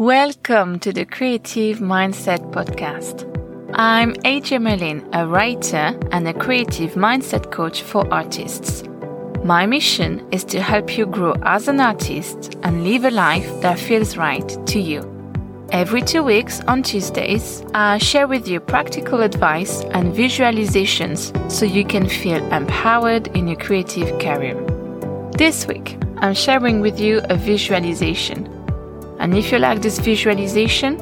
Welcome to the Creative Mindset Podcast. I'm AJ Merlin, a writer and a creative mindset coach for artists. My mission is to help you grow as an artist and live a life that feels right to you. Every two weeks on Tuesdays, I share with you practical advice and visualizations so you can feel empowered in your creative career. This week, I'm sharing with you a visualization and if you like this visualization,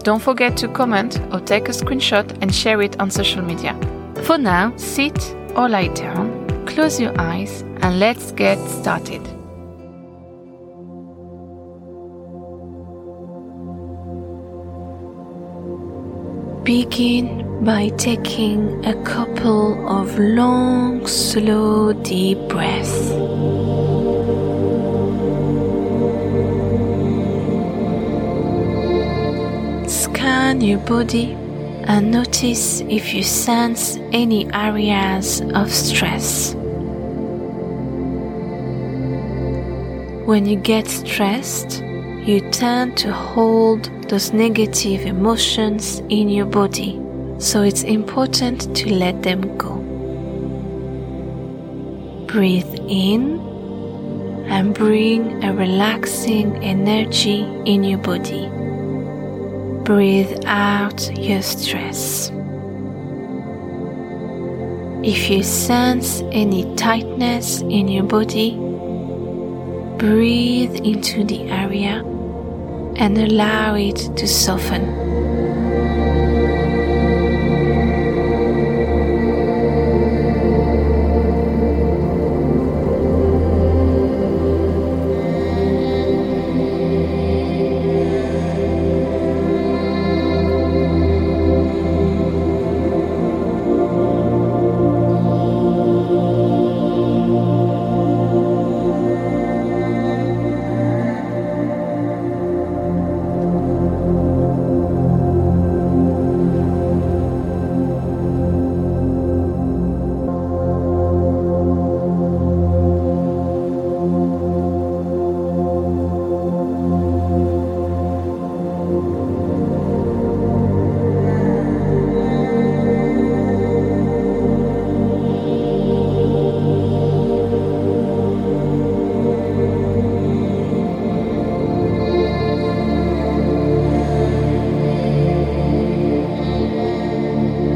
don't forget to comment or take a screenshot and share it on social media. For now, sit or lie down, close your eyes, and let's get started. Begin by taking a couple of long, slow, deep breaths. Scan your body and notice if you sense any areas of stress. When you get stressed, you tend to hold those negative emotions in your body, so it's important to let them go. Breathe in and bring a relaxing energy in your body breathe out your stress. If you sense any tightness in your body, breathe into the area and allow it to soften.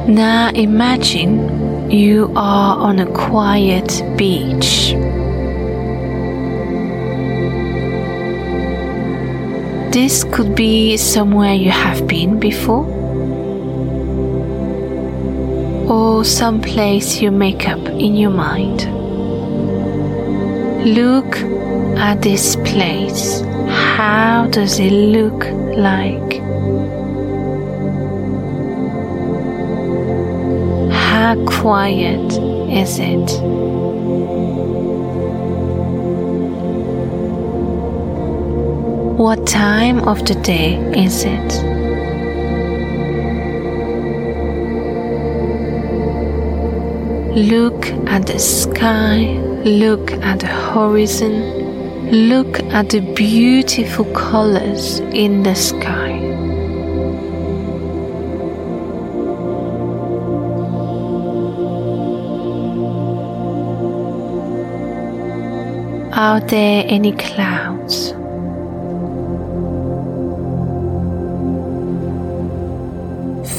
Now imagine you are on a quiet beach. This could be somewhere you have been before, or some place you make up in your mind. Look at this place. How does it look like? How quiet is it? What time of the day is it? Look at the sky, look at the horizon, look at the beautiful colors in the sky. Are there any clouds?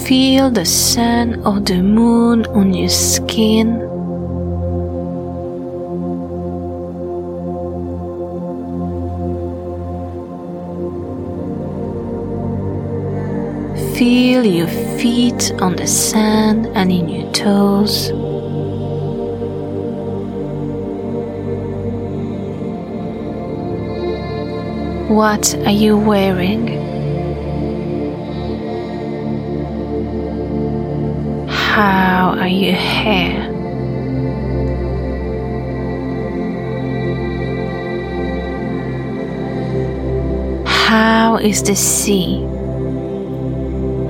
Feel the sun or the moon on your skin. Feel your feet on the sand and in your toes. What are you wearing? How are your hair? How is the sea?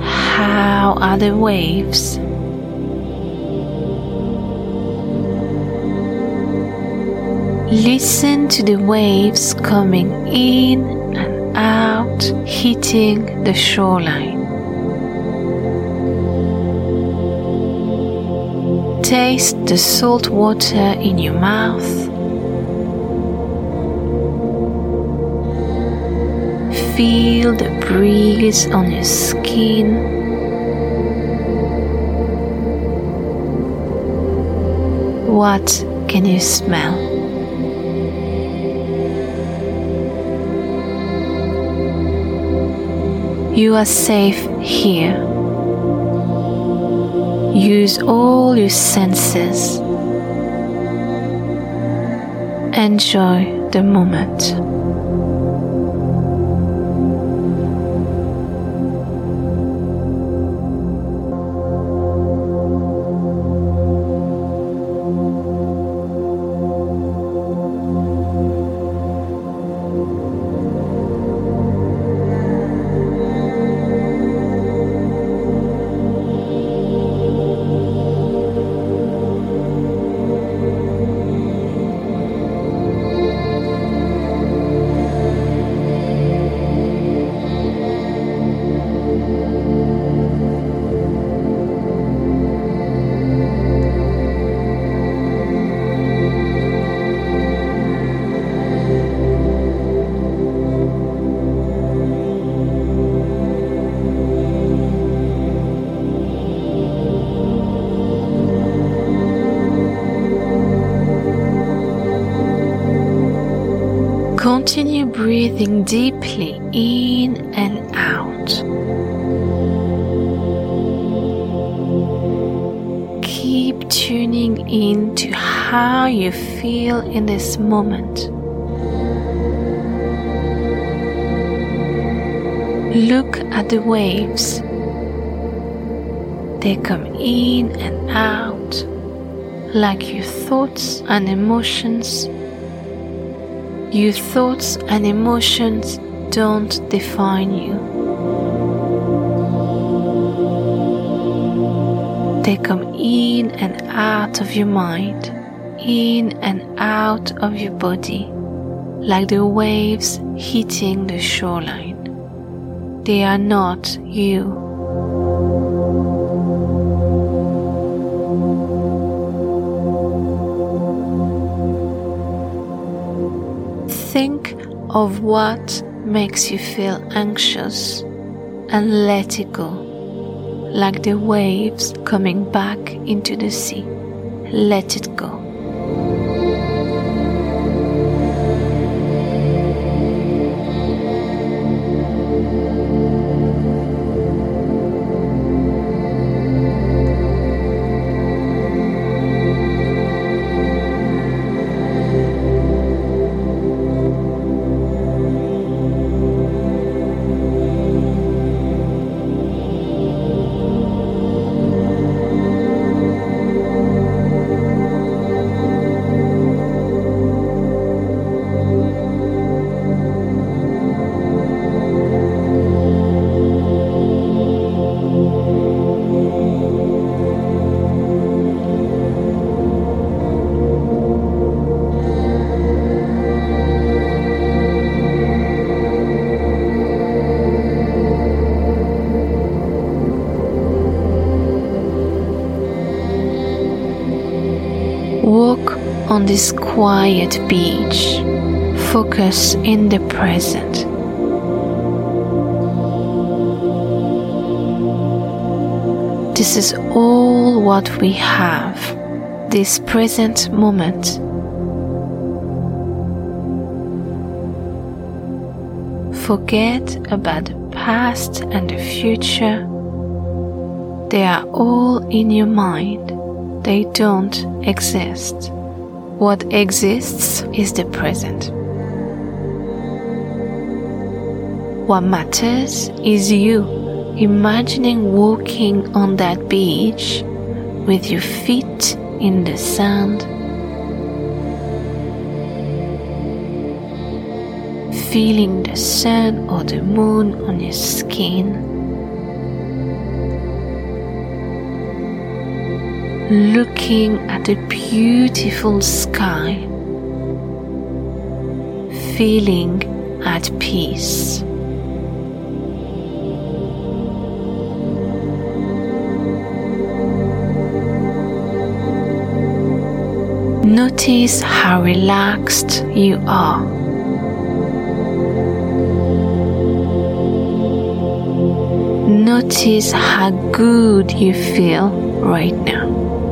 How are the waves? Listen to the waves coming in and out, hitting the shoreline. Taste the salt water in your mouth. Feel the breeze on your skin. What can you smell? You are safe here. Use all your senses. Enjoy the moment. Breathing deeply in and out. Keep tuning in to how you feel in this moment. Look at the waves. They come in and out like your thoughts and emotions your thoughts and emotions don't define you. They come in and out of your mind, in and out of your body, like the waves hitting the shoreline. They are not you. Of what makes you feel anxious and let it go, like the waves coming back into the sea. Let it go. This quiet beach. Focus in the present. This is all what we have, this present moment. Forget about the past and the future. They are all in your mind. They don't exist. What exists is the present. What matters is you imagining walking on that beach with your feet in the sand, feeling the sun or the moon on your skin. Looking at the beautiful sky, feeling at peace. Notice how relaxed you are. Notice how good you feel right now.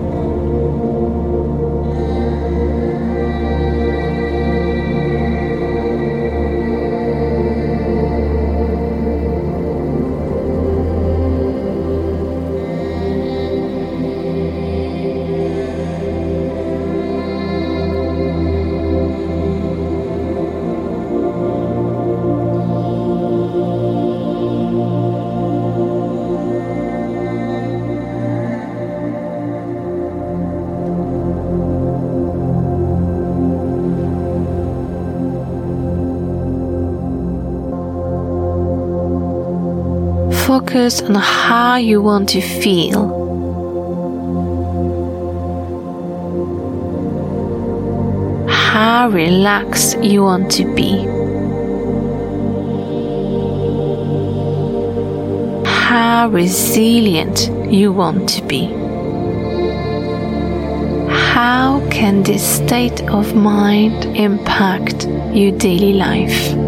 Focus on how you want to feel. How relaxed you want to be. How resilient you want to be. How can this state of mind impact your daily life?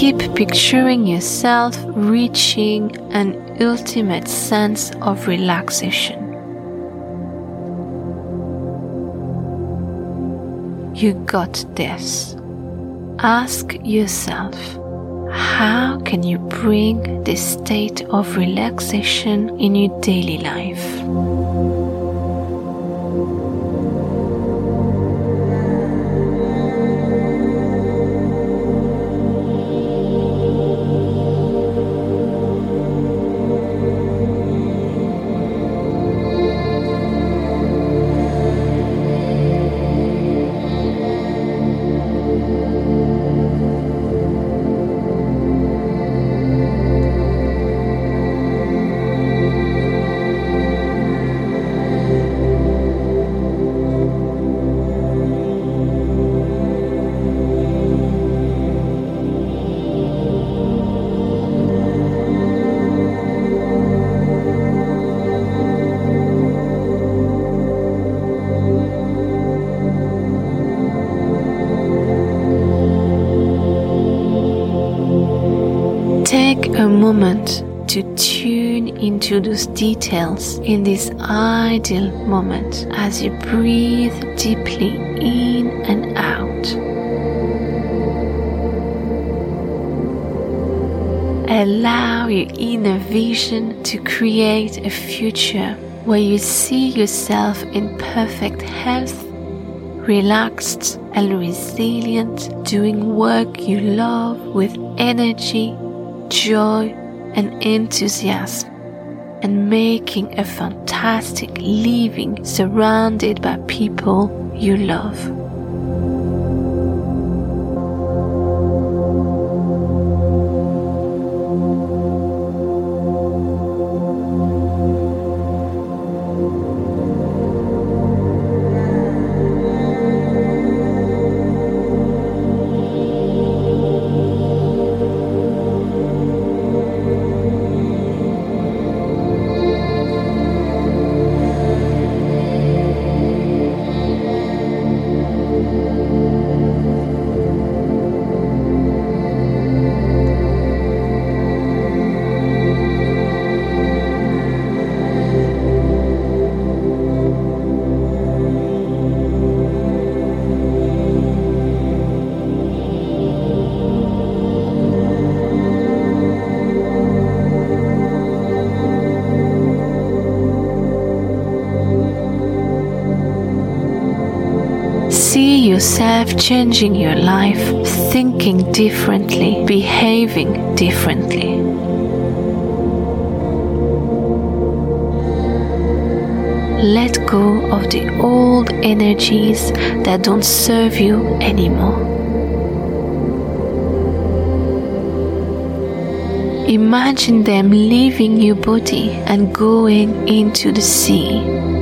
Keep picturing yourself reaching an ultimate sense of relaxation. You got this. Ask yourself how can you bring this state of relaxation in your daily life? Moment to tune into those details in this ideal moment as you breathe deeply in and out. Allow your inner vision to create a future where you see yourself in perfect health, relaxed and resilient, doing work you love with energy joy, and enthusiasm, and making a fantastic living surrounded by people you love. Yourself changing your life, thinking differently, behaving differently. Let go of the old energies that don't serve you anymore. Imagine them leaving your body and going into the sea.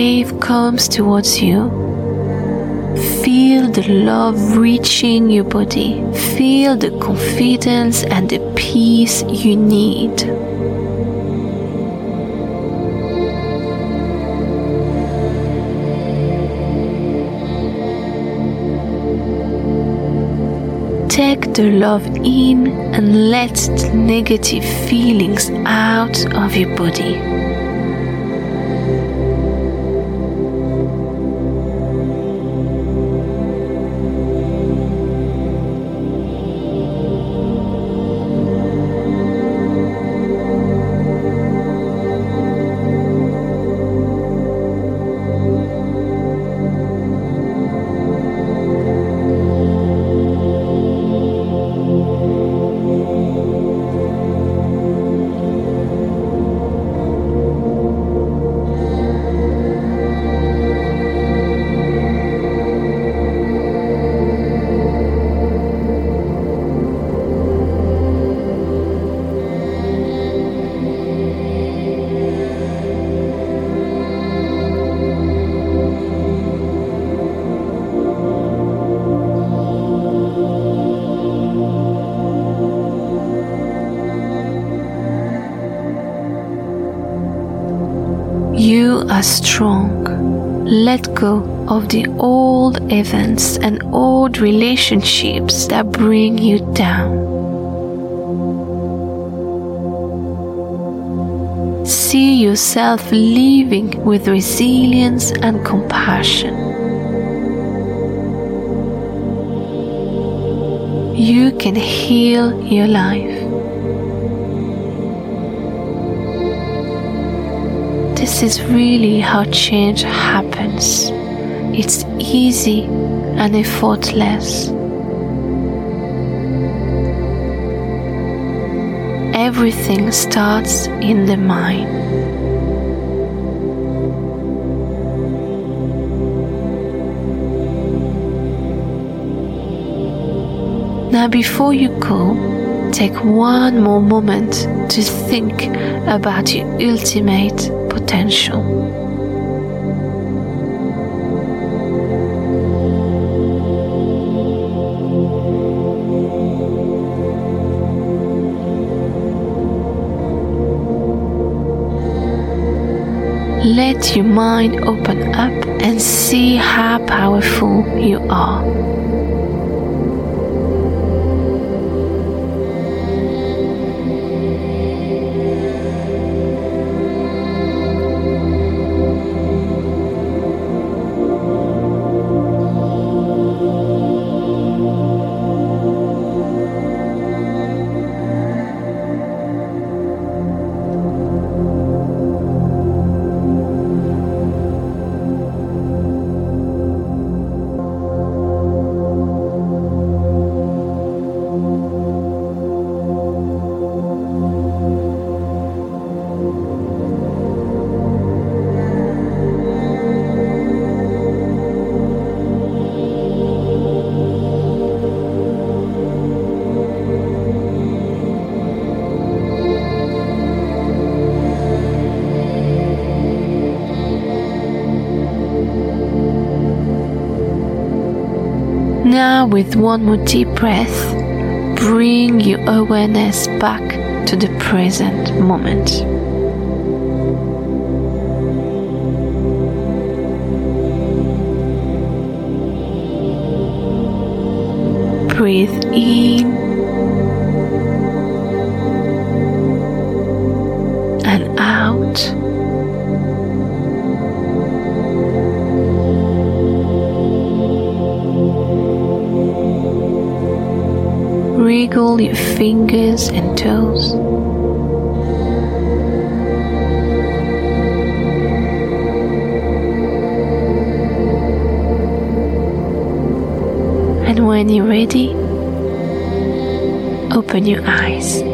Wave comes towards you, feel the love reaching your body. Feel the confidence and the peace you need. Take the love in and let the negative feelings out of your body. Let go of the old events and old relationships that bring you down. See yourself living with resilience and compassion. You can heal your life. This is really how change happens. It's easy and effortless. Everything starts in the mind. Now, before you go, take one more moment to think about your ultimate potential. Let your mind open up and see how powerful you are. Now, with one more deep breath, bring your awareness back to the present moment. Breathe wiggle your fingers and toes. And when you're ready, open your eyes.